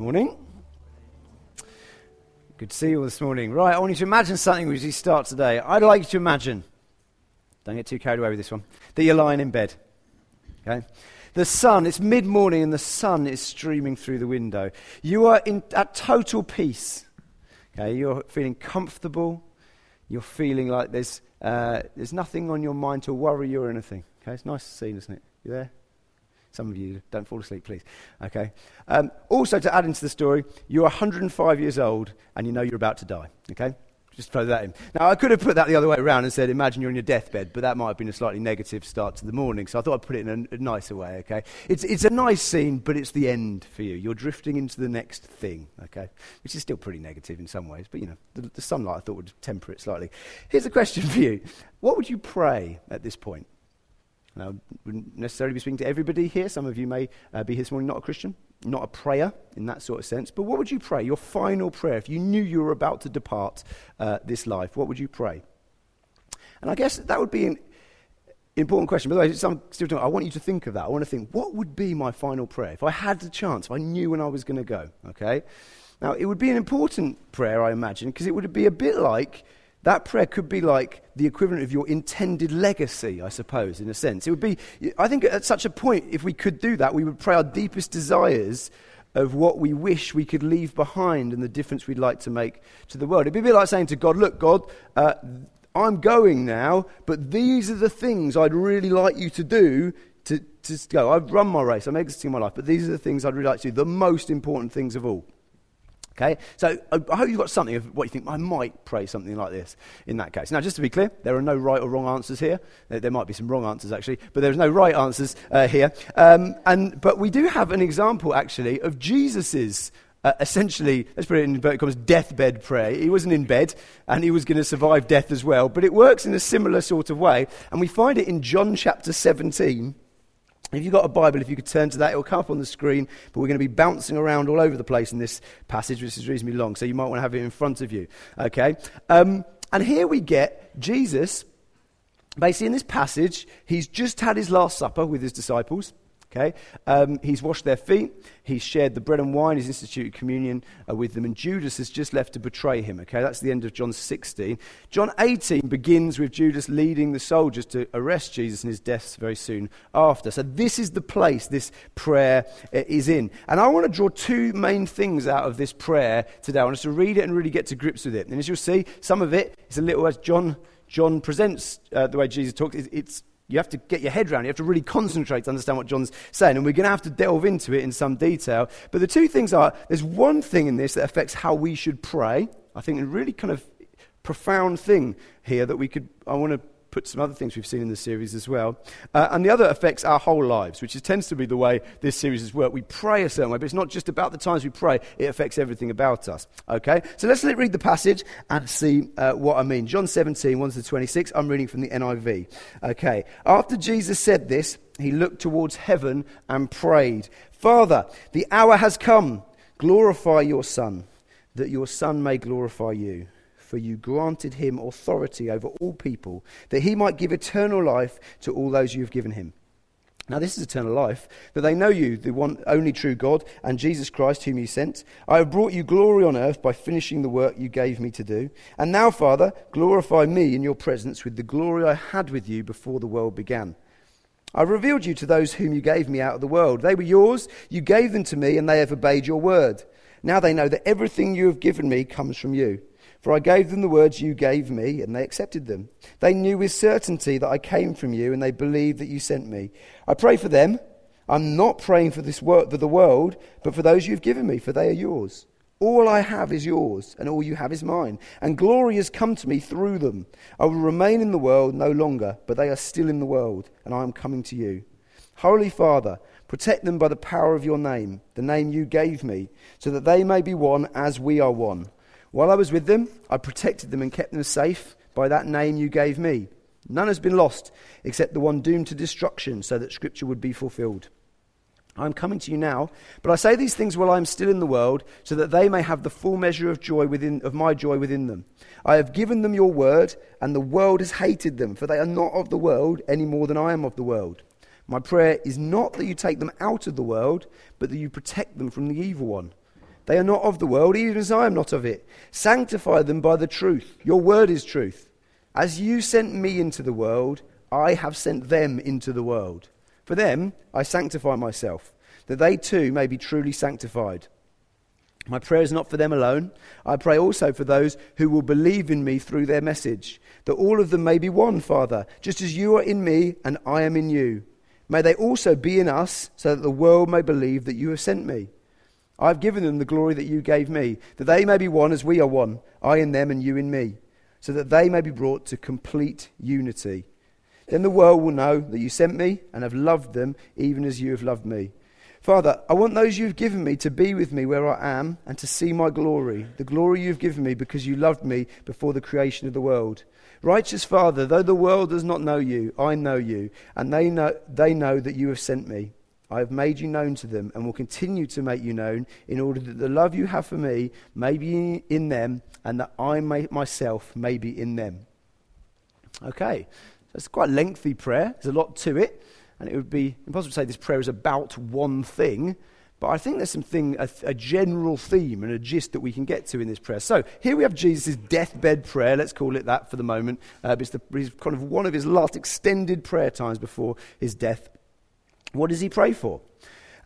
Morning. Good to see you all this morning. Right, I want you to imagine something as we start today. I'd like you to imagine, don't get too carried away with this one, that you're lying in bed. Okay? The sun, it's mid morning and the sun is streaming through the window. You are in, at total peace. Okay? You're feeling comfortable. You're feeling like there's, uh, there's nothing on your mind to worry you or anything. Okay? It's nice to see, isn't it? You there? Some of you don't fall asleep, please. Okay. Um, also, to add into the story, you're 105 years old and you know you're about to die. Okay. Just throw that in. Now, I could have put that the other way around and said, imagine you're in your deathbed, but that might have been a slightly negative start to the morning. So I thought I'd put it in a, a nicer way, okay? It's, it's a nice scene, but it's the end for you. You're drifting into the next thing, okay? Which is still pretty negative in some ways, but you know, the, the sunlight I thought would temper it slightly. Here's a question for you What would you pray at this point? Now, wouldn't necessarily be speaking to everybody here. Some of you may uh, be here this morning not a Christian, not a prayer in that sort of sense. But what would you pray? Your final prayer, if you knew you were about to depart uh, this life, what would you pray? And I guess that would be an important question. By the way, some still talking, I want you to think of that. I want to think, what would be my final prayer if I had the chance, if I knew when I was going to go? Okay. Now, it would be an important prayer, I imagine, because it would be a bit like that prayer could be like the equivalent of your intended legacy, I suppose, in a sense. It would be, I think at such a point, if we could do that, we would pray our deepest desires of what we wish we could leave behind and the difference we'd like to make to the world. It'd be a bit like saying to God, Look, God, uh, I'm going now, but these are the things I'd really like you to do to, to go. I've run my race, I'm exiting my life, but these are the things I'd really like to do, the most important things of all. Okay? So I hope you've got something of what you think. I might pray something like this in that case. Now, just to be clear, there are no right or wrong answers here. There, might be some wrong answers, actually, but there's no right answers uh, here. Um, and, but we do have an example, actually, of Jesus's uh, essentially, let's put it in inverted commas, deathbed prayer. He wasn't in bed and he was going to survive death as well, but it works in a similar sort of way. And we find it in John chapter 17. If you've got a Bible, if you could turn to that, it'll come up on the screen. But we're going to be bouncing around all over the place in this passage, which is reasonably long. So you might want to have it in front of you. Okay? Um, and here we get Jesus. Basically, in this passage, he's just had his Last Supper with his disciples. Okay? Um, he's washed their feet. He's shared the bread and wine. He's instituted communion uh, with them. And Judas has just left to betray him. Okay? That's the end of John 16. John 18 begins with Judas leading the soldiers to arrest Jesus and his death very soon after. So this is the place this prayer uh, is in. And I want to draw two main things out of this prayer today. I want us to read it and really get to grips with it. And as you'll see, some of it is a little as John John presents uh, the way Jesus talks, it's you have to get your head around. You have to really concentrate to understand what John's saying. And we're going to have to delve into it in some detail. But the two things are there's one thing in this that affects how we should pray. I think a really kind of profound thing here that we could, I want to put some other things we've seen in the series as well. Uh, and the other affects our whole lives, which is, tends to be the way this series has worked. We pray a certain way, but it's not just about the times we pray, it affects everything about us. Okay? So let's read the passage and see uh, what I mean. John 17, 1 to 26. I'm reading from the NIV. Okay. After Jesus said this, he looked towards heaven and prayed, Father, the hour has come. Glorify your Son, that your Son may glorify you for you granted him authority over all people, that he might give eternal life to all those you have given him. Now, this is eternal life, that they know you, the one only true God, and Jesus Christ, whom you sent. I have brought you glory on earth by finishing the work you gave me to do. And now, Father, glorify me in your presence with the glory I had with you before the world began. I have revealed you to those whom you gave me out of the world. They were yours, you gave them to me, and they have obeyed your word. Now they know that everything you have given me comes from you. For I gave them the words you gave me, and they accepted them. They knew with certainty that I came from you, and they believed that you sent me. I pray for them. I'm not praying for, this wor- for the world, but for those you've given me, for they are yours. All I have is yours, and all you have is mine. And glory has come to me through them. I will remain in the world no longer, but they are still in the world, and I am coming to you. Holy Father, protect them by the power of your name, the name you gave me, so that they may be one as we are one. While I was with them, I protected them and kept them safe by that name you gave me. None has been lost except the one doomed to destruction, so that Scripture would be fulfilled. I am coming to you now, but I say these things while I am still in the world, so that they may have the full measure of joy within, of my joy within them. I have given them your word, and the world has hated them, for they are not of the world any more than I am of the world. My prayer is not that you take them out of the world, but that you protect them from the evil one. They are not of the world, even as I am not of it. Sanctify them by the truth. Your word is truth. As you sent me into the world, I have sent them into the world. For them I sanctify myself, that they too may be truly sanctified. My prayer is not for them alone. I pray also for those who will believe in me through their message, that all of them may be one, Father, just as you are in me and I am in you. May they also be in us, so that the world may believe that you have sent me. I have given them the glory that you gave me, that they may be one as we are one, I in them and you in me, so that they may be brought to complete unity. Then the world will know that you sent me and have loved them even as you have loved me. Father, I want those you've given me to be with me where I am and to see my glory, the glory you've given me because you loved me before the creation of the world. Righteous Father, though the world does not know you, I know you, and they know, they know that you have sent me. I have made you known to them and will continue to make you known in order that the love you have for me may be in them and that I may, myself may be in them. Okay, so it's quite a lengthy prayer. There's a lot to it, and it would be impossible to say this prayer is about one thing. But I think there's something, a, a, general theme and a gist that we can get to in this prayer. So here we have Jesus' deathbed prayer, let's call it that for the moment. Uh, it's, the, it's kind of one of his last extended prayer times before his death. What does he pray for?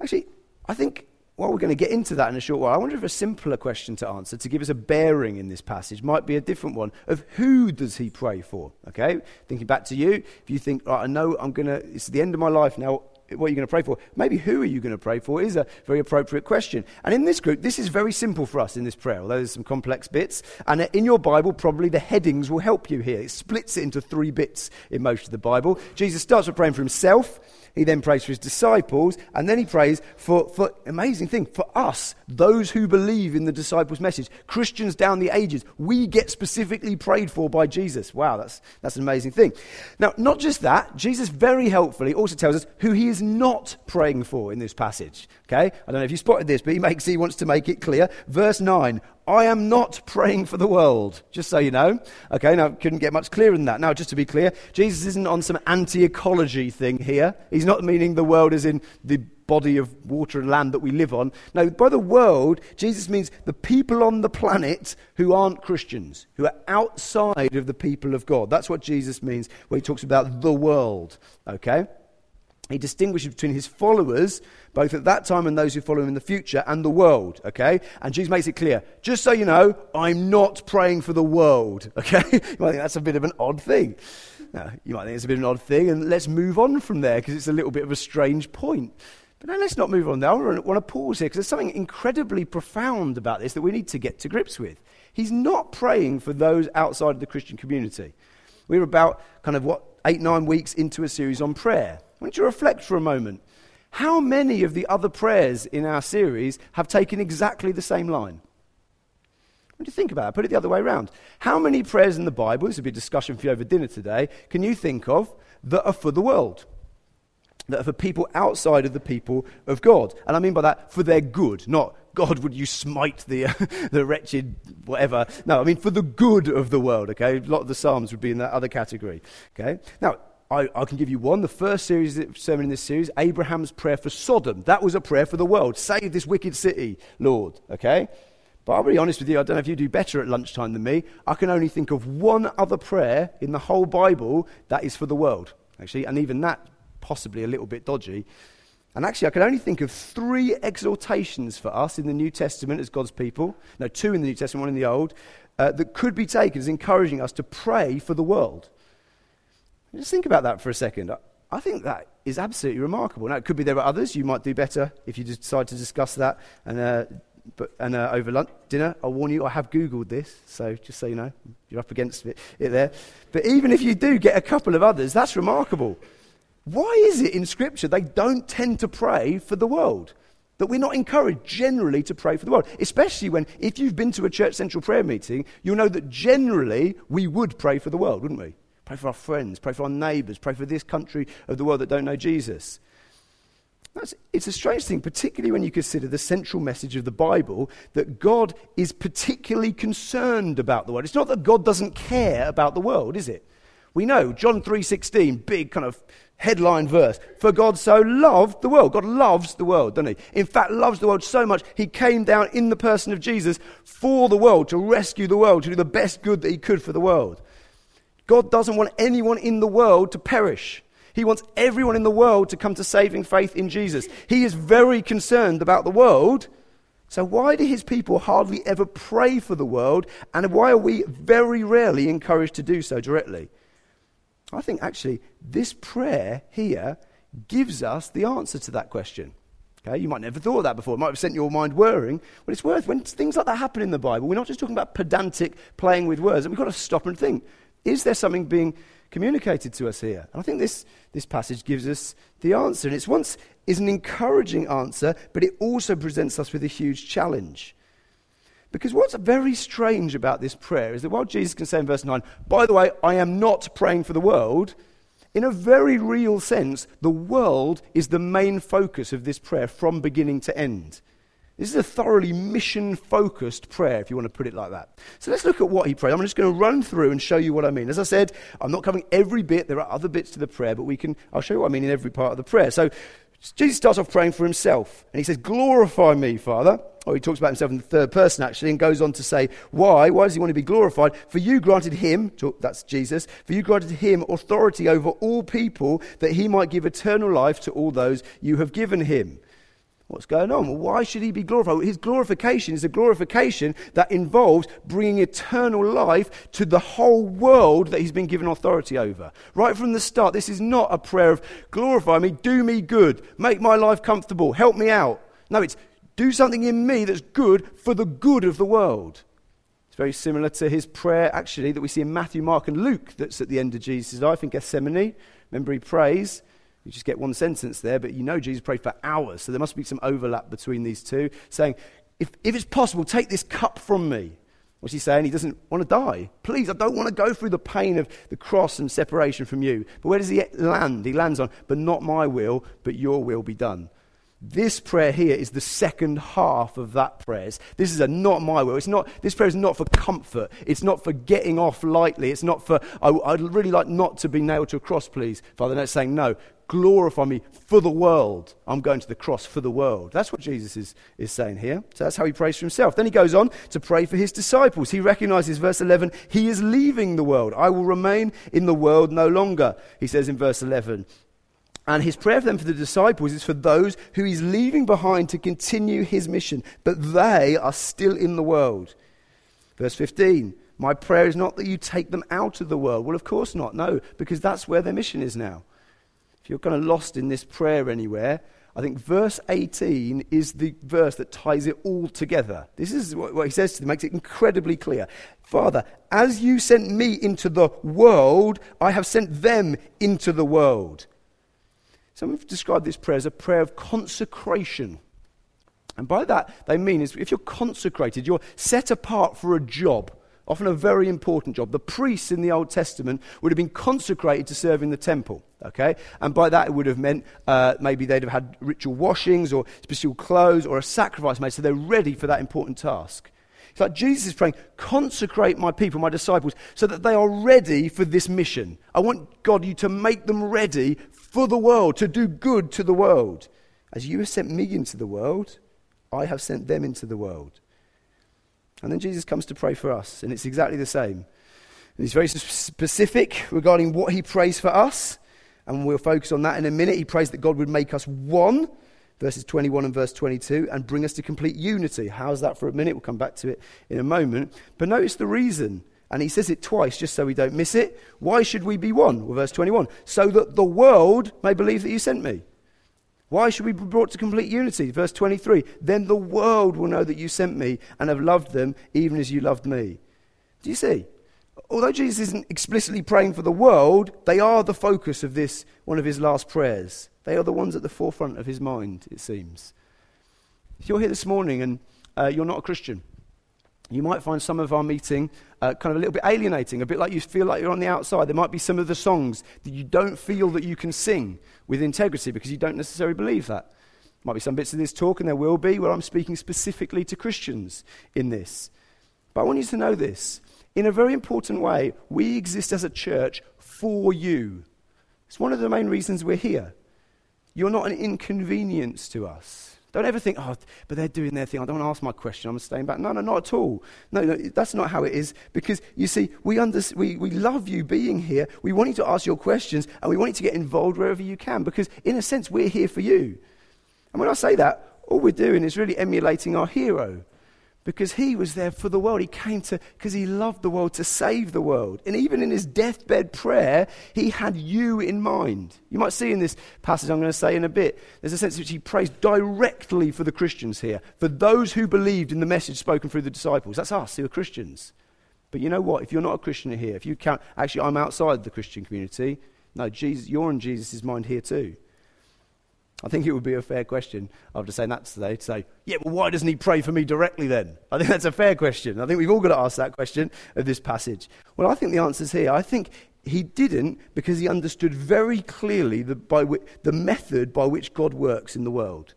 Actually, I think while we're going to get into that in a short while, I wonder if a simpler question to answer to give us a bearing in this passage might be a different one of who does he pray for? Okay, thinking back to you, if you think, right, I know I'm going to, it's the end of my life now, what are you going to pray for? Maybe who are you going to pray for is a very appropriate question. And in this group, this is very simple for us in this prayer, although there's some complex bits. And in your Bible, probably the headings will help you here. It splits it into three bits in most of the Bible. Jesus starts with praying for himself. He then prays for his disciples, and then he prays for, for amazing thing, for us, those who believe in the disciples' message. Christians down the ages, we get specifically prayed for by Jesus. Wow, that's, that's an amazing thing. Now, not just that, Jesus very helpfully also tells us who he is not praying for in this passage. Okay? I don't know if you spotted this, but he makes he wants to make it clear. Verse 9, I am not praying for the world, just so you know. Okay, now, couldn't get much clearer than that. Now, just to be clear, Jesus isn't on some anti ecology thing here. He's not meaning the world as in the body of water and land that we live on. No, by the world, Jesus means the people on the planet who aren't Christians, who are outside of the people of God. That's what Jesus means when he talks about the world. Okay? he distinguishes between his followers, both at that time and those who follow him in the future, and the world, okay? And Jesus makes it clear, just so you know, I'm not praying for the world, okay? you might think that's a bit of an odd thing. Now, you might think it's a bit of an odd thing, and let's move on from there because it's a little bit of a strange point. But let's not move on there. I want to pause here because there's something incredibly profound about this that we need to get to grips with. He's not praying for those outside of the Christian community. We're about kind of what, eight, nine weeks into a series on prayer. I want you reflect for a moment. How many of the other prayers in our series have taken exactly the same line? Do you think about it? Put it the other way around. How many prayers in the Bible, this will be a discussion for you over dinner today, can you think of that are for the world? That are for people outside of the people of God. And I mean by that, for their good, not God, would you smite the, the wretched, whatever. No, I mean for the good of the world, okay? A lot of the Psalms would be in that other category, okay? Now, I, I, can give you one. The first series, sermon in this series, Abraham's prayer for Sodom. That was a prayer for the world. Save this wicked city, Lord. Okay? But I'll be honest with you, I don't know if you do better at lunchtime than me. I can only think of one other prayer in the whole Bible that is for the world, actually, and even that possibly a little bit dodgy. And actually, I can only think of three exhortations for us in the New Testament as God's people. No, two in the New Testament, one in the Old, uh, that could be taken as encouraging us to pray for the world. Just think about that for a second. I think that is absolutely remarkable. Now, it could be there are others. You might do better if you decide to discuss that and, uh, but, and uh, over lunch, dinner. I'll warn you, I have Googled this, so just so you know, you're up against it, it there. But even if you do get a couple of others, that's remarkable. Why is it in Scripture they don't tend to pray for the world? That we're not encouraged generally to pray for the world. Especially when, if you've been to a church central prayer meeting, you'll know that generally we would pray for the world, wouldn't we? Pray for our friends. Pray for our neighbours. Pray for this country of the world that don't know Jesus. That's, it's a strange thing, particularly when you consider the central message of the Bible that God is particularly concerned about the world. It's not that God doesn't care about the world, is it? We know John 3:16, big kind of headline verse. For God so loved the world. God loves the world, doesn't he? In fact, loves the world so much, he came down in the person of Jesus for the world, to rescue the world, to do the best good that he could for the world. God doesn't want anyone in the world to perish. He wants everyone in the world to come to saving faith in Jesus. He is very concerned about the world. So, why do his people hardly ever pray for the world? And why are we very rarely encouraged to do so directly? I think actually this prayer here gives us the answer to that question. Okay, you might never thought of that before. It might have sent your mind whirring. But it's worth when things like that happen in the Bible. We're not just talking about pedantic playing with words. And we've got to stop and think: Is there something being communicated to us here? And I think this, this passage gives us the answer. And it's once is an encouraging answer, but it also presents us with a huge challenge. Because what's very strange about this prayer is that while Jesus can say in verse 9, by the way, I am not praying for the world, in a very real sense, the world is the main focus of this prayer from beginning to end. This is a thoroughly mission focused prayer, if you want to put it like that. So let's look at what he prayed. I'm just going to run through and show you what I mean. As I said, I'm not covering every bit. There are other bits to the prayer, but we can, I'll show you what I mean in every part of the prayer. So Jesus starts off praying for himself, and he says, Glorify me, Father. Or oh, he talks about himself in the third person, actually, and goes on to say, Why? Why does he want to be glorified? For you granted him, that's Jesus, for you granted him authority over all people, that he might give eternal life to all those you have given him. What's going on? Well, why should he be glorified? His glorification is a glorification that involves bringing eternal life to the whole world that he's been given authority over. Right from the start, this is not a prayer of glorify me, do me good, make my life comfortable, help me out. No, it's do something in me that's good for the good of the world. It's very similar to his prayer, actually, that we see in Matthew, Mark, and Luke that's at the end of Jesus' life in Gethsemane. Remember, he prays. You just get one sentence there, but you know Jesus prayed for hours, so there must be some overlap between these two, saying, if, if it's possible, take this cup from me. What's he saying? He doesn't want to die. Please, I don't want to go through the pain of the cross and separation from you. But where does he land? He lands on, but not my will, but your will be done. This prayer here is the second half of that prayer. This is a not my will. It's not, this prayer is not for comfort. It's not for getting off lightly. It's not for, oh, I, would really like not to be nailed to a cross, please. Father, no, it's saying, no, glorify me for the world. I'm going to the cross for the world. That's what Jesus is, is saying here. So that's how he prays for himself. Then he goes on to pray for his disciples. He recognizes, verse 11, he is leaving the world. I will remain in the world no longer, he says in verse 11. And his prayer for them for the disciples is for those who he's leaving behind to continue his mission, but they are still in the world. Verse 15 My prayer is not that you take them out of the world. Well, of course not. No, because that's where their mission is now. If you're kind of lost in this prayer anywhere, I think verse 18 is the verse that ties it all together. This is what, what he says to them, makes it incredibly clear. Father, as you sent me into the world, I have sent them into the world. Some have described this prayer as a prayer of consecration. And by that, they mean is if you're consecrated, you're set apart for a job, often a very important job. The priests in the Old Testament would have been consecrated to serve in the temple, okay? And by that, it would have meant uh, maybe they'd have had ritual washings or special clothes or a sacrifice made, so they're ready for that important task. It's like Jesus is praying, consecrate my people, my disciples, so that they are ready for this mission. I want God, you to make them ready for the world, to do good to the world. As you have sent me into the world, I have sent them into the world. And then Jesus comes to pray for us, and it's exactly the same. And he's very specific regarding what he prays for us, and we'll focus on that in a minute. He prays that God would make us one, verses 21 and verse 22, and bring us to complete unity. How's that for a minute? We'll come back to it in a moment. But notice the reason and he says it twice just so we don't miss it. Why should we be one? Well, verse 21 so that the world may believe that you sent me. Why should we be brought to complete unity? Verse 23 Then the world will know that you sent me and have loved them even as you loved me. Do you see? Although Jesus isn't explicitly praying for the world, they are the focus of this, one of his last prayers. They are the ones at the forefront of his mind, it seems. If you're here this morning and uh, you're not a Christian, you might find some of our meeting uh, kind of a little bit alienating, a bit like you feel like you're on the outside. There might be some of the songs that you don't feel that you can sing with integrity because you don't necessarily believe that. Might be some bits of this talk, and there will be, where I'm speaking specifically to Christians in this. But I want you to know this. In a very important way, we exist as a church for you. It's one of the main reasons we're here. You're not an inconvenience to us. Don't ever think, oh, but they're doing their thing. I don't want to ask my question. I'm staying back. No, no, not at all. No, no that's not how it is. Because you see, we, under, we, we love you being here. We want you to ask your questions and we want you to get involved wherever you can. Because in a sense, we're here for you. And when I say that, all we're doing is really emulating our hero because he was there for the world. He came to, because he loved the world, to save the world. And even in his deathbed prayer, he had you in mind. You might see in this passage I'm going to say in a bit, there's a sense in which he prays directly for the Christians here, for those who believed in the message spoken through the disciples. That's us who are Christians. But you know what? If you're not a Christian here, if you count, actually, I'm outside the Christian community. No, Jesus, you're in Jesus' mind here too. I think it would be a fair question after saying that today to say, yeah, well, why doesn't he pray for me directly then? I think that's a fair question. I think we've all got to ask that question of this passage. Well, I think the answer's here. I think he didn't because he understood very clearly the, the method by which God works in the world.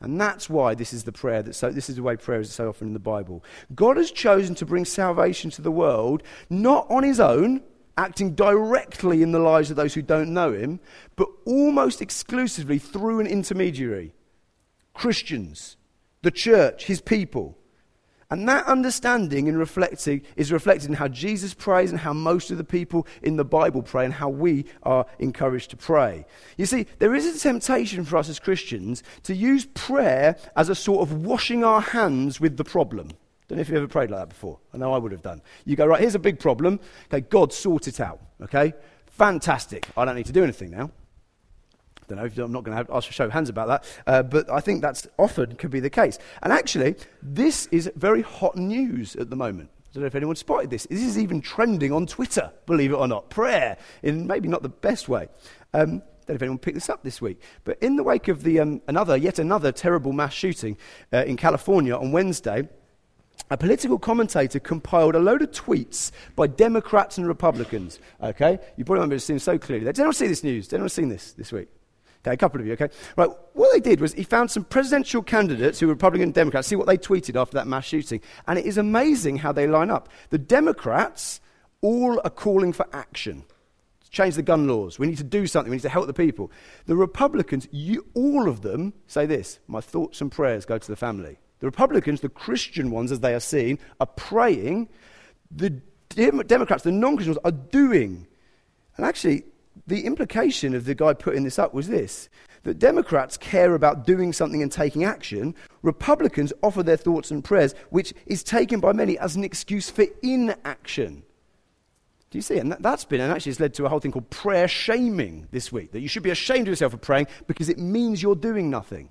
And that's why this is the prayer that so this is the way prayer is so often in the Bible. God has chosen to bring salvation to the world not on his own, acting directly in the lives of those who don't know him, but almost exclusively through an intermediary Christians, the church, his people. And that understanding and reflecting is reflected in how Jesus prays and how most of the people in the Bible pray and how we are encouraged to pray. You see, there is a temptation for us as Christians to use prayer as a sort of washing our hands with the problem. Don't know if you've ever prayed like that before. I know I would have done. You go, right, here's a big problem. Okay, God, sort it out. Okay? Fantastic. I don't need to do anything now. I Don't know, if I'm not going to ask for show of hands about that, uh, but I think that's often could be the case. And actually, this is very hot news at the moment. I don't know if anyone spotted this. This is even trending on Twitter, believe it or not. Prayer, in maybe not the best way. Um, don't know if anyone picked this up this week. But in the wake of the, um, another, yet another terrible mass shooting uh, in California on Wednesday, a political commentator compiled a load of tweets by Democrats and Republicans. Okay? You probably remember seeing so clearly. Did anyone see this news? Did anyone see this this week? Okay, a couple of you, okay? Right, what they did was he found some presidential candidates who were Republican and Democrats, see what they tweeted after that mass shooting. And it is amazing how they line up. The Democrats all are calling for action. Change the gun laws. We need to do something. We need to help the people. The Republicans, you, all of them say this My thoughts and prayers go to the family. The Republicans, the Christian ones as they are seen, are praying. The Dem- Democrats, the non Christians, are doing. And actually, the implication of the guy putting this up was this that Democrats care about doing something and taking action. Republicans offer their thoughts and prayers, which is taken by many as an excuse for inaction. Do you see? And that, has been, and actually, it's led to a whole thing called prayer shaming this week. That you should be ashamed of yourself for praying because it means you're doing nothing.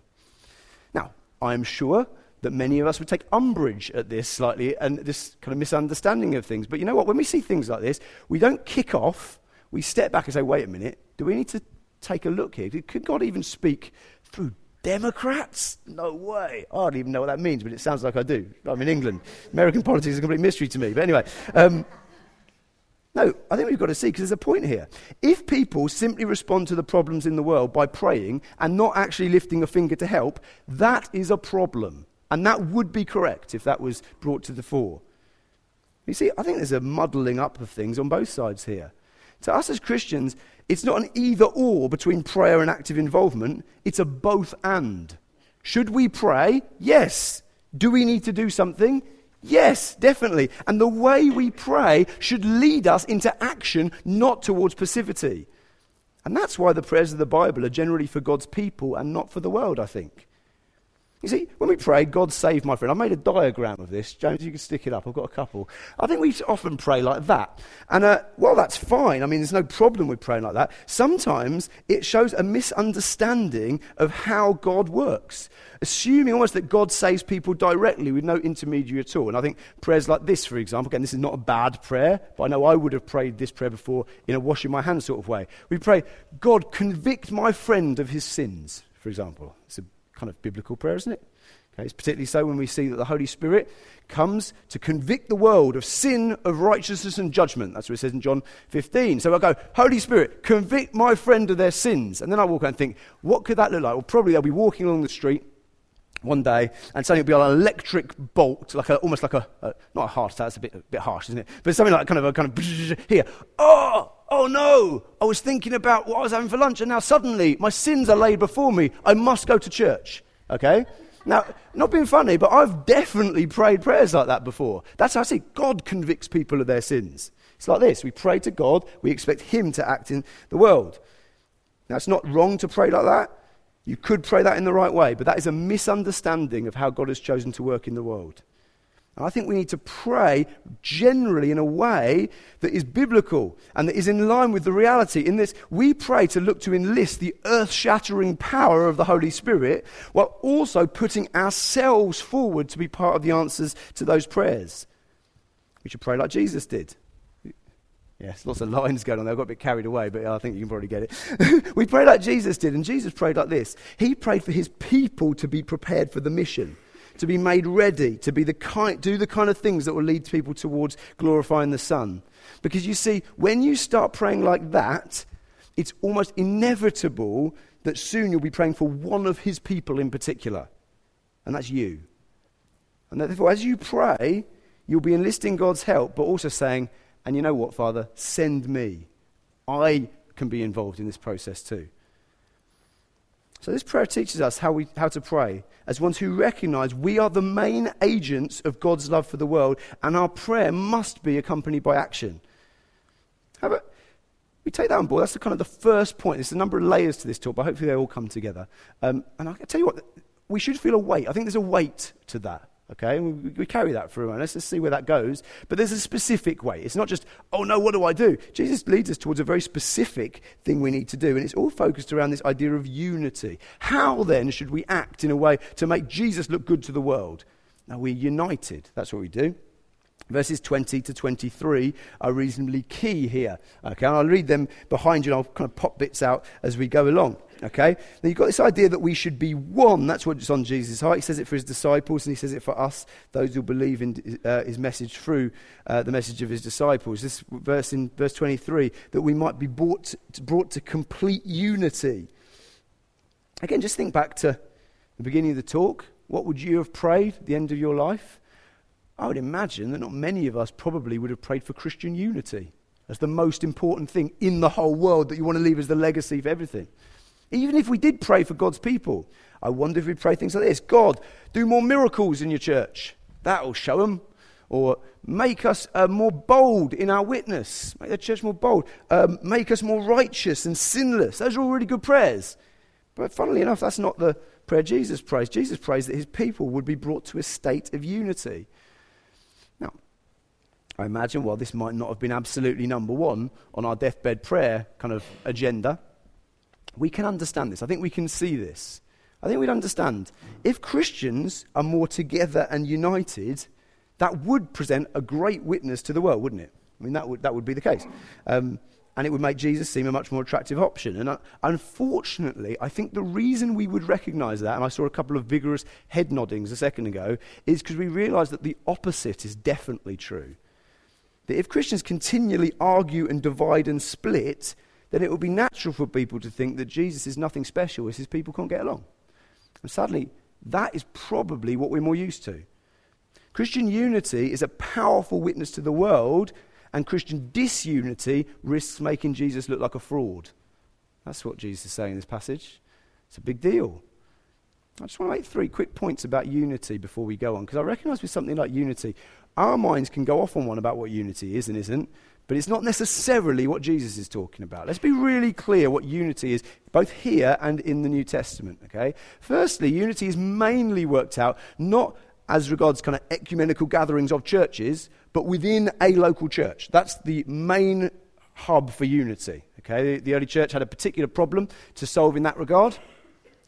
Now, I'm sure that many of us would take umbrage at this slightly and this kind of misunderstanding of things. But you know what? When we see things like this, we don't kick off. We step back and say, wait a minute, do we need to take a look here? Could God even speak through Democrats? No way. I don't even know what that means, but it sounds like I do. I'm in England. American politics is a complete mystery to me. But anyway. Um, no, I think we've got to see because there's a point here. If people simply respond to the problems in the world by praying and not actually lifting a finger to help, that is a problem. And that would be correct if that was brought to the fore. You see, I think there's a muddling up of things on both sides here. To us as Christians, it's not an either or between prayer and active involvement, it's a both and. Should we pray? Yes. Do we need to do something? Yes, definitely. And the way we pray should lead us into action, not towards passivity. And that's why the prayers of the Bible are generally for God's people and not for the world, I think. You see, when we pray, God save my friend, I made a diagram of this. James, you can stick it up. I've got a couple. I think we often pray like that. And, uh, well, that's fine. I mean, there's no problem with praying like that. Sometimes it shows a misunderstanding of how God works, assuming almost that God saves people directly with no intermediary at all. And I think prayers like this, for example, again, this is not a bad prayer, but I know I would have prayed this prayer before in a washing my hands sort of way. We pray, God, convict my friend of his sins, for example. It's a kind of biblical prayer, isn't it? Okay, it's particularly so when we see that the Holy Spirit comes to convict the world of sin, of righteousness, and judgment. That's what it says in John 15. So I go, Holy Spirit, convict my friend of their sins. And then I walk out and think, what could that look like? Well, probably they'll be walking along the street one day, and suddenly it'll be an electric bolt, like a, almost like a, a, not a heart attack, that's a bit, a bit harsh, isn't it? But something like kind of a kind of here. Oh, oh no, I was thinking about what I was having for lunch, and now suddenly my sins are laid before me. I must go to church. Okay? Now, not being funny, but I've definitely prayed prayers like that before. That's how I see God convicts people of their sins. It's like this we pray to God, we expect Him to act in the world. Now, it's not wrong to pray like that. You could pray that in the right way, but that is a misunderstanding of how God has chosen to work in the world. I think we need to pray generally in a way that is biblical and that is in line with the reality. In this, we pray to look to enlist the earth shattering power of the Holy Spirit while also putting ourselves forward to be part of the answers to those prayers. We should pray like Jesus did. Yes, lots of lines going on there. I got a bit carried away, but I think you can probably get it. we pray like Jesus did, and Jesus prayed like this He prayed for his people to be prepared for the mission to be made ready, to be the kind, do the kind of things that will lead people towards glorifying the Son. Because you see, when you start praying like that, it's almost inevitable that soon you'll be praying for one of His people in particular, and that's you. And therefore, as you pray, you'll be enlisting God's help, but also saying, and you know what, Father, send me. I can be involved in this process too. So, this prayer teaches us how, we, how to pray as ones who recognize we are the main agents of God's love for the world, and our prayer must be accompanied by action. How about we take that on board? That's the kind of the first point. There's a number of layers to this talk, but hopefully they all come together. Um, and I tell you what, we should feel a weight. I think there's a weight to that. Okay, we, we, carry that through, and let's just see where that goes. But there's a specific way. It's not just, oh no, what do I do? Jesus leads us towards a very specific thing we need to do, and it's all focused around this idea of unity. How then should we act in a way to make Jesus look good to the world? Now, we're united. That's what we do. Verses 20 to 23 are reasonably key here. Okay, and I'll read them behind you and I'll kind of pop bits out as we go along. Okay? Now you've got this idea that we should be one. That's what's on Jesus' heart. He says it for his disciples and he says it for us, those who believe in uh, his message through uh, the message of his disciples. This verse in verse 23 that we might be brought to, brought to complete unity. Again, just think back to the beginning of the talk. What would you have prayed at the end of your life? I would imagine that not many of us probably would have prayed for Christian unity as the most important thing in the whole world that you want to leave as the legacy for everything. Even if we did pray for God's people, I wonder if we'd pray things like this God, do more miracles in your church. That'll show them. Or make us uh, more bold in our witness. Make the church more bold. Um, make us more righteous and sinless. Those are all really good prayers. But funnily enough, that's not the prayer Jesus prays. Jesus prays that his people would be brought to a state of unity. I imagine, well, this might not have been absolutely number one on our deathbed prayer kind of agenda. We can understand this. I think we can see this. I think we'd understand. If Christians are more together and united, that would present a great witness to the world, wouldn't it? I mean, that would, that would be the case. Um, and it would make Jesus seem a much more attractive option. And uh, unfortunately, I think the reason we would recognize that, and I saw a couple of vigorous head noddings a second ago, is because we realize that the opposite is definitely true that if Christians continually argue and divide and split, then it would be natural for people to think that Jesus is nothing special as his people can't get along. And sadly, that is probably what we're more used to. Christian unity is a powerful witness to the world, and Christian disunity risks making Jesus look like a fraud. That's what Jesus is saying in this passage. It's a big deal. I just want to make three quick points about unity before we go on, because I recognize with something like unity, our minds can go off on one about what unity is and isn't, but it's not necessarily what Jesus is talking about. Let's be really clear what unity is, both here and in the New Testament, okay? Firstly, unity is mainly worked out not as regards kind of ecumenical gatherings of churches, but within a local church. That's the main hub for unity, okay? The, early church had a particular problem to solve in that regard.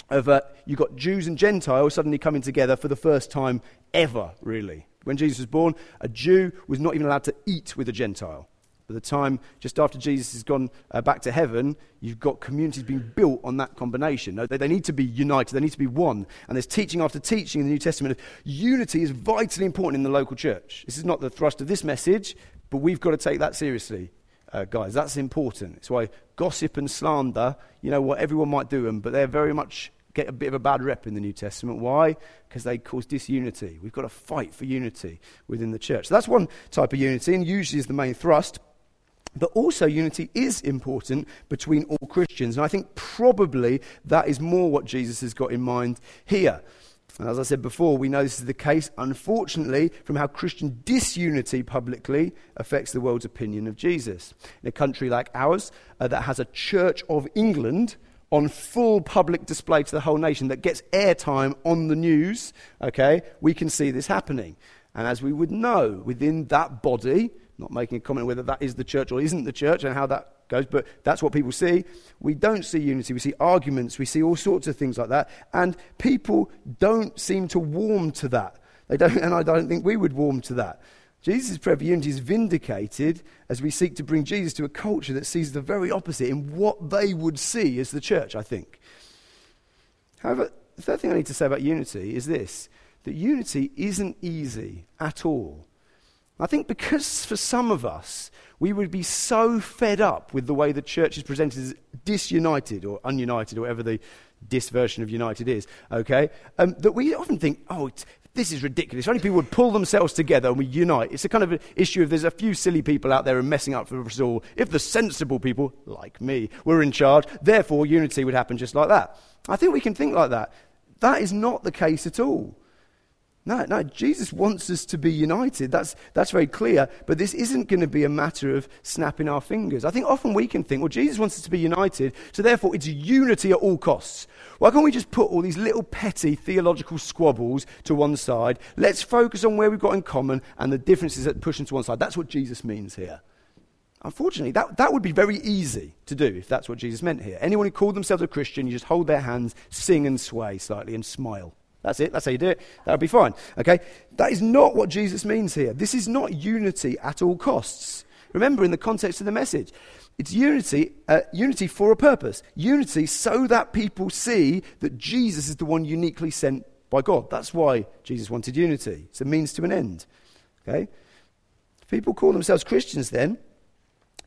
Of uh, you've got Jews and Gentiles suddenly coming together for the first time ever, really. When Jesus was born, a Jew was not even allowed to eat with a Gentile. By the time just after Jesus has gone uh, back to heaven, you've got communities being built on that combination. They, they need to be united, they need to be one. And there's teaching after teaching in the New Testament. of Unity is vitally important in the local church. This is not the thrust of this message, but we've got to take that seriously, uh, guys. That's important. It's why gossip and slander, you know what, everyone might do them, but they're very much get a bit of a bad rep in the New Testament. Why? Because they cause disunity. We've got to fight for unity within the church. So that's one type of unity, and usually is the main thrust. But also, unity is important between all Christians. And I think probably that is more what Jesus has got in mind here. And as I said before, we know this is the case, unfortunately, from how Christian disunity publicly affects the world's opinion of Jesus. In a country like ours uh, that has a Church of England on full public display to the whole nation that gets airtime on the news, okay, we can see this happening. And as we would know, within that body, not making a comment whether that is the church or isn't the church and how that goes, but that's what people see. We don't see unity. We see arguments. We see all sorts of things like that. And people don't seem to warm to that. They don't, and I don't think we would warm to that. Jesus' prayer for unity is vindicated as we seek to bring Jesus to a culture that sees the very opposite in what they would see as the church, I think. However, the third thing I need to say about unity is this that unity isn't easy at all. I think because for some of us, we would be so fed up with the way the church is presented as disunited or ununited, or whatever the dis version of united is, okay, um, that we often think, oh, this is ridiculous. If only people would pull themselves together and we unite. It's a kind of issue of there's a few silly people out there and messing up for us all. If the sensible people, like me, were in charge, therefore unity would happen just like that. I think we can think like that. That is not the case at all. No, no, Jesus wants us to be united. That's, that's very clear. But this isn't going to be a matter of snapping our fingers. I think often we can think, well, Jesus wants us to be united, so therefore it's unity at all costs. Why can't we just put all these little petty theological squabbles to one side? Let's focus on where we've got in common and the differences that push them to one side. That's what Jesus means here. Unfortunately, that, that would be very easy to do if that's what Jesus meant here. Anyone who called themselves a Christian, you just hold their hands, sing and sway slightly, and smile. That's it. That's how you do it. That'll be fine. Okay? That is not what Jesus means here. This is not unity at all costs. Remember, in the context of the message, it's unity, uh, unity for a purpose. Unity so that people see that Jesus is the one uniquely sent by God. That's why Jesus wanted unity. It's a means to an end. Okay? People call themselves Christians then,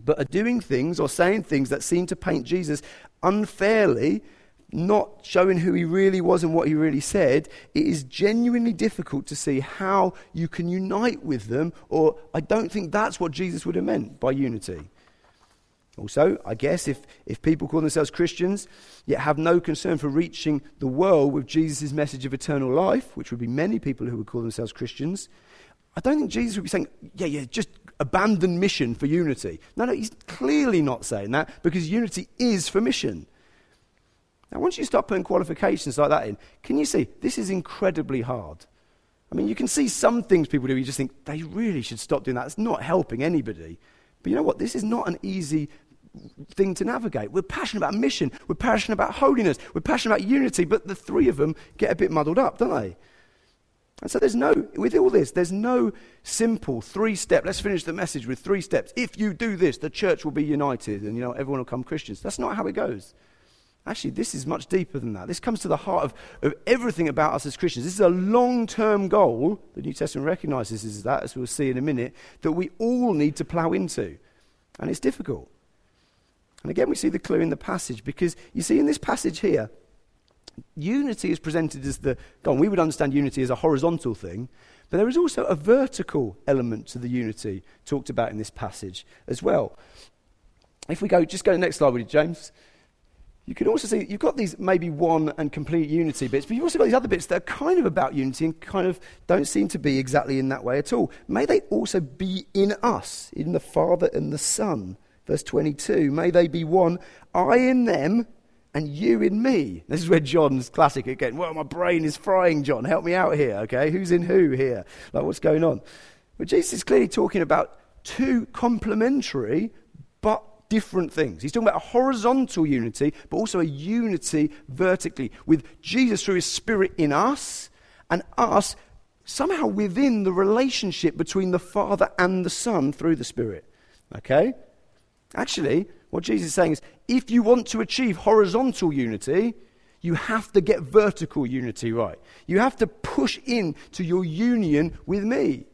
but are doing things or saying things that seem to paint Jesus unfairly not showing who he really was and what he really said, it is genuinely difficult to see how you can unite with them, or I don't think that's what Jesus would have meant by unity. Also, I guess if, if people call themselves Christians, yet have no concern for reaching the world with Jesus' message of eternal life, which would be many people who would call themselves Christians, I don't think Jesus would be saying, yeah, yeah, just abandon mission for unity. No, no, he's clearly not saying that because unity is for mission. Now, once you start putting qualifications like that in, can you see this is incredibly hard? I mean, you can see some things people do, you just think they really should stop doing that. It's not helping anybody. But you know what? This is not an easy thing to navigate. We're passionate about mission, we're passionate about holiness, we're passionate about unity, but the three of them get a bit muddled up, don't they? And so there's no, with all this, there's no simple three step, let's finish the message with three steps. If you do this, the church will be united and, you know, everyone will come Christians. That's not how it goes. Actually, this is much deeper than that. This comes to the heart of, of everything about us as Christians. This is a long term goal. The New Testament recognizes is that, as we'll see in a minute, that we all need to plow into. And it's difficult. And again, we see the clue in the passage because you see, in this passage here, unity is presented as the. Go on, we would understand unity as a horizontal thing, but there is also a vertical element to the unity talked about in this passage as well. If we go, just go to the next slide, would you, James? You can also see you've got these maybe one and complete unity bits, but you've also got these other bits that are kind of about unity and kind of don't seem to be exactly in that way at all. May they also be in us, in the Father and the Son. Verse 22 May they be one, I in them and you in me. This is where John's classic again. Well, my brain is frying, John. Help me out here, okay? Who's in who here? Like, what's going on? But Jesus is clearly talking about two complementary but different things. He's talking about a horizontal unity, but also a unity vertically, with Jesus through his Spirit in us and us somehow within the relationship between the Father and the Son through the Spirit. Okay? Actually, what Jesus is saying is if you want to achieve horizontal unity, you have to get vertical unity right. You have to push in to your union with me.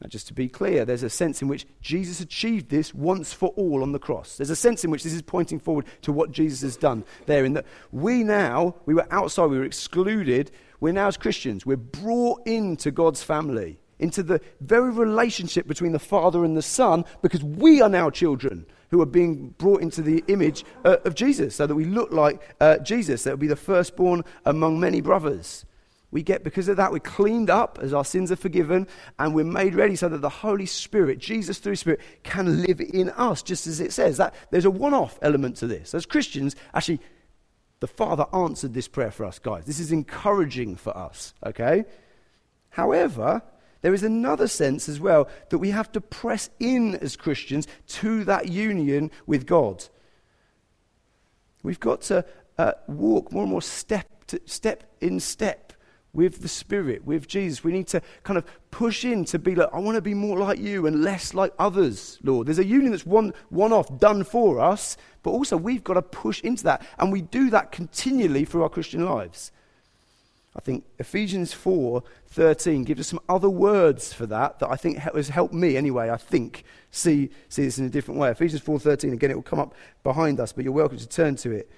Now, just to be clear, there's a sense in which Jesus achieved this once for all on the cross. There's a sense in which this is pointing forward to what Jesus has done there, in that we now, we were outside, we were excluded. We're now, as Christians, we're brought into God's family into the very relationship between the Father and the Son because we are now children who are being brought into the image uh, of Jesus so that we look like uh, Jesus. That will be the firstborn among many brothers. We get, because of that, we're cleaned up as our sins are forgiven, and we're made ready so that the Holy Spirit, Jesus through Spirit, can live in us, just as it says. That there's a one-off element to this. As Christians, actually, the Father answered this prayer for us, guys. This is encouraging for us, okay? However, there is another sense as well that we have to press in as Christians to that union with God. We've got to uh, walk more and more step, to, step in step with the Spirit, with Jesus. We need to kind of push in to be like, I want to be more like you and less like others, Lord. There's a union that's one, one off, done for us, but also we've got to push into that. And we do that continually through our Christian lives. I think Ephesians 4:13 gives us some other words for that that I think has helped me anyway. I think see see this in a different way. Ephesians 4:13 again it will come up behind us, but you're welcome to turn to it.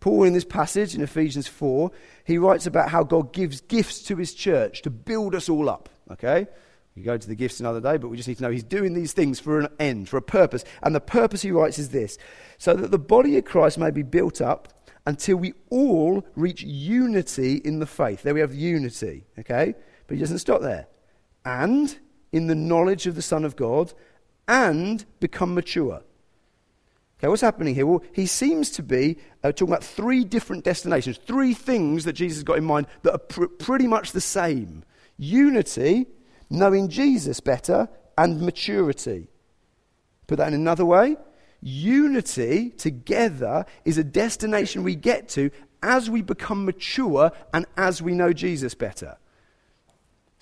Paul, in this passage in Ephesians 4, he writes about how God gives gifts to his church to build us all up. Okay? We go to the gifts another day, but we just need to know he's doing these things for an end, for a purpose. And the purpose he writes is this so that the body of Christ may be built up until we all reach unity in the faith. There we have unity, okay? But he doesn't stop there. And in the knowledge of the Son of God, and become mature Okay, what's happening here? Well, he seems to be uh, talking about three different destinations, three things that Jesus got in mind that are pr- pretty much the same unity, knowing Jesus better, and maturity. Put that in another way unity together is a destination we get to as we become mature and as we know Jesus better.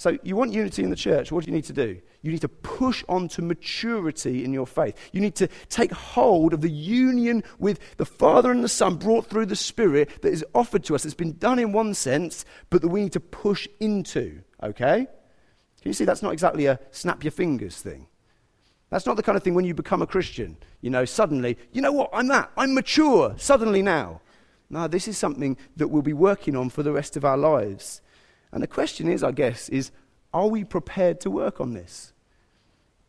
So, you want unity in the church, what do you need to do? You need to push on to maturity in your faith. You need to take hold of the union with the Father and the Son brought through the Spirit that is offered to us. It's been done in one sense, but that we need to push into. Okay? Can you see that's not exactly a snap your fingers thing? That's not the kind of thing when you become a Christian, you know, suddenly, you know what, I'm that, I'm mature, suddenly now. No, this is something that we'll be working on for the rest of our lives. And the question is, I guess, is are we prepared to work on this?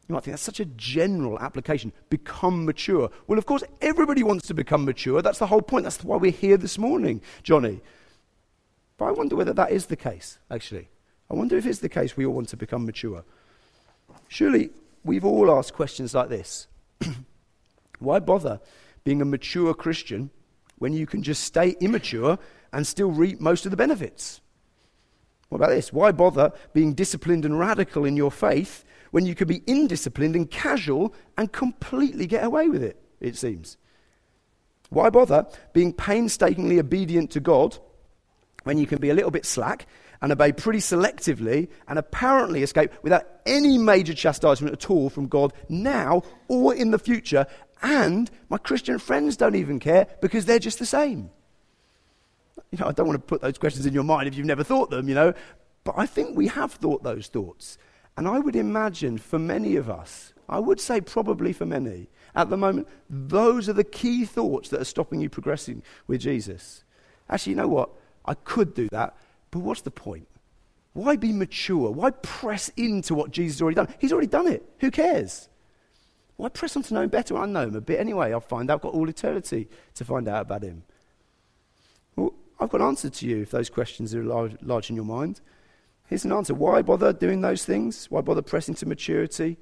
You might think that's such a general application. Become mature. Well, of course, everybody wants to become mature. That's the whole point. That's why we're here this morning, Johnny. But I wonder whether that is the case, actually. I wonder if it's the case we all want to become mature. Surely we've all asked questions like this Why bother being a mature Christian when you can just stay immature and still reap most of the benefits? What about this? Why bother being disciplined and radical in your faith when you could be indisciplined and casual and completely get away with it, it seems? Why bother being painstakingly obedient to God when you can be a little bit slack and obey pretty selectively and apparently escape without any major chastisement at all from God now or in the future? And my Christian friends don't even care because they're just the same. You know, I don't want to put those questions in your mind if you've never thought them, you know, but I think we have thought those thoughts. And I would imagine for many of us, I would say probably for many, at the moment, those are the key thoughts that are stopping you progressing with Jesus. Actually, you know what? I could do that, but what's the point? Why be mature? Why press into what Jesus has already done? He's already done it. Who cares? Why press on to know him better? I know him a bit anyway. I'll find out. I've got all eternity to find out about him. I've got an answer to you if those questions are large, large in your mind. Here's an answer. Why bother doing those things? Why bother pressing to maturity?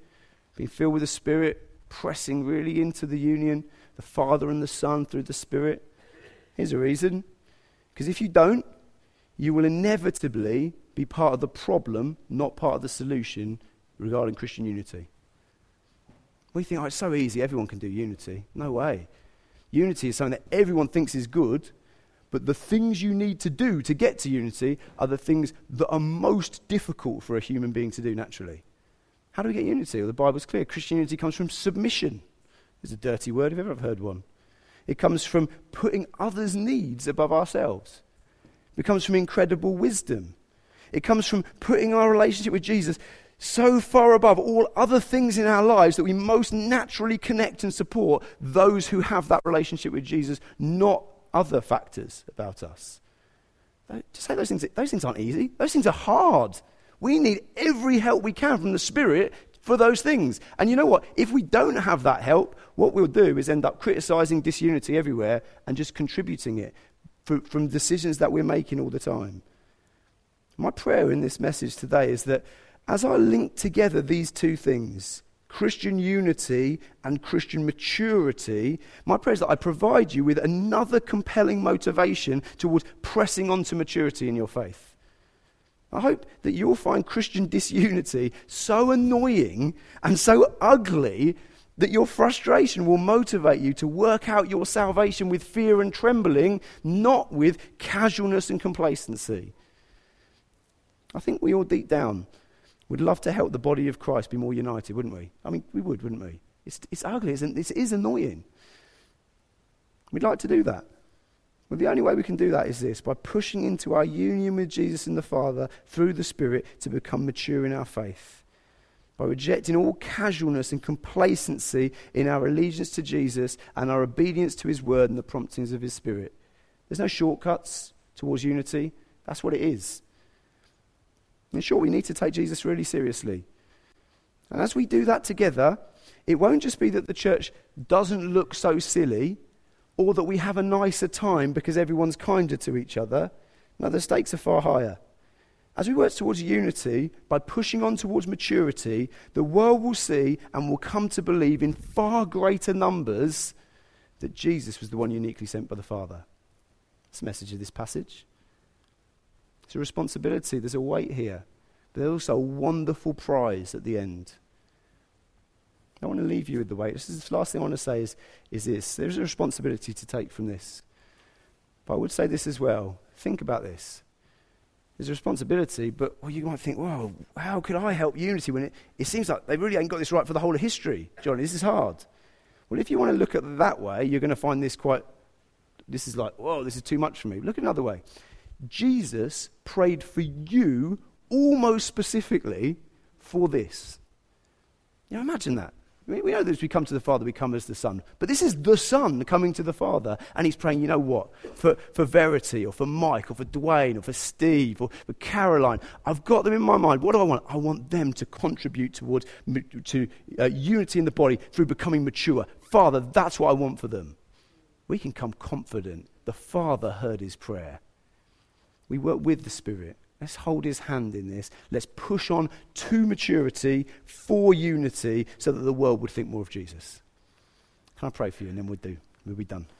Being filled with the Spirit, pressing really into the union, the Father and the Son through the Spirit? Here's a reason. Because if you don't, you will inevitably be part of the problem, not part of the solution regarding Christian unity. We think, oh, it's so easy, everyone can do unity. No way. Unity is something that everyone thinks is good, but the things you need to do to get to unity are the things that are most difficult for a human being to do naturally. How do we get unity? Well, the Bible's clear. Christian unity comes from submission. It's a dirty word if you've ever heard one. It comes from putting others' needs above ourselves. It comes from incredible wisdom. It comes from putting our relationship with Jesus so far above all other things in our lives that we most naturally connect and support those who have that relationship with Jesus, not other factors about us. Just say those things, those things aren't easy. Those things are hard. We need every help we can from the Spirit for those things. And you know what? If we don't have that help, what we'll do is end up criticizing disunity everywhere and just contributing it for, from decisions that we're making all the time. My prayer in this message today is that as I link together these two things, Christian unity and Christian maturity, my prayer is that I provide you with another compelling motivation towards pressing on to maturity in your faith. I hope that you'll find Christian disunity so annoying and so ugly that your frustration will motivate you to work out your salvation with fear and trembling, not with casualness and complacency. I think we all deep down would love to help the body of Christ be more united, wouldn't we? I mean, we would, wouldn't we? It's, it's ugly, isn't it? It is annoying. We'd like to do that. Well, the only way we can do that is this by pushing into our union with Jesus and the Father through the Spirit to become mature in our faith. By rejecting all casualness and complacency in our allegiance to Jesus and our obedience to His Word and the promptings of His Spirit. There's no shortcuts towards unity. That's what it is. Sure, we need to take Jesus really seriously. And as we do that together, it won't just be that the church doesn't look so silly or that we have a nicer time because everyone's kinder to each other. No, the stakes are far higher. As we work towards unity, by pushing on towards maturity, the world will see and will come to believe in far greater numbers that Jesus was the one uniquely sent by the Father. That's the message of this passage. It's a responsibility, there's a weight here, but there's also a wonderful prize at the end. I want to leave you with the weight. This is the last thing I want to say is, is this. There's a responsibility to take from this. But I would say this as well. Think about this. There's a responsibility, but well, you might think, well, how could I help unity when it, it seems like they really ain't got this right for the whole of history? Johnny, this is hard. Well, if you want to look at it that way, you're going to find this quite, this is like, whoa, this is too much for me. Look another way. Jesus prayed for you almost specifically for this. You know, imagine that. I mean, we know that as we come to the Father, we come as the Son. But this is the Son coming to the Father, and he's praying, you know what? For, for Verity, or for Mike, or for Dwayne, or for Steve, or for Caroline. I've got them in my mind. What do I want? I want them to contribute towards to, uh, unity in the body through becoming mature. Father, that's what I want for them. We can come confident. The Father heard his prayer. We work with the Spirit. Let's hold his hand in this. Let's push on to maturity for unity so that the world would think more of Jesus. Can I pray for you and then we'll do? We'll be done.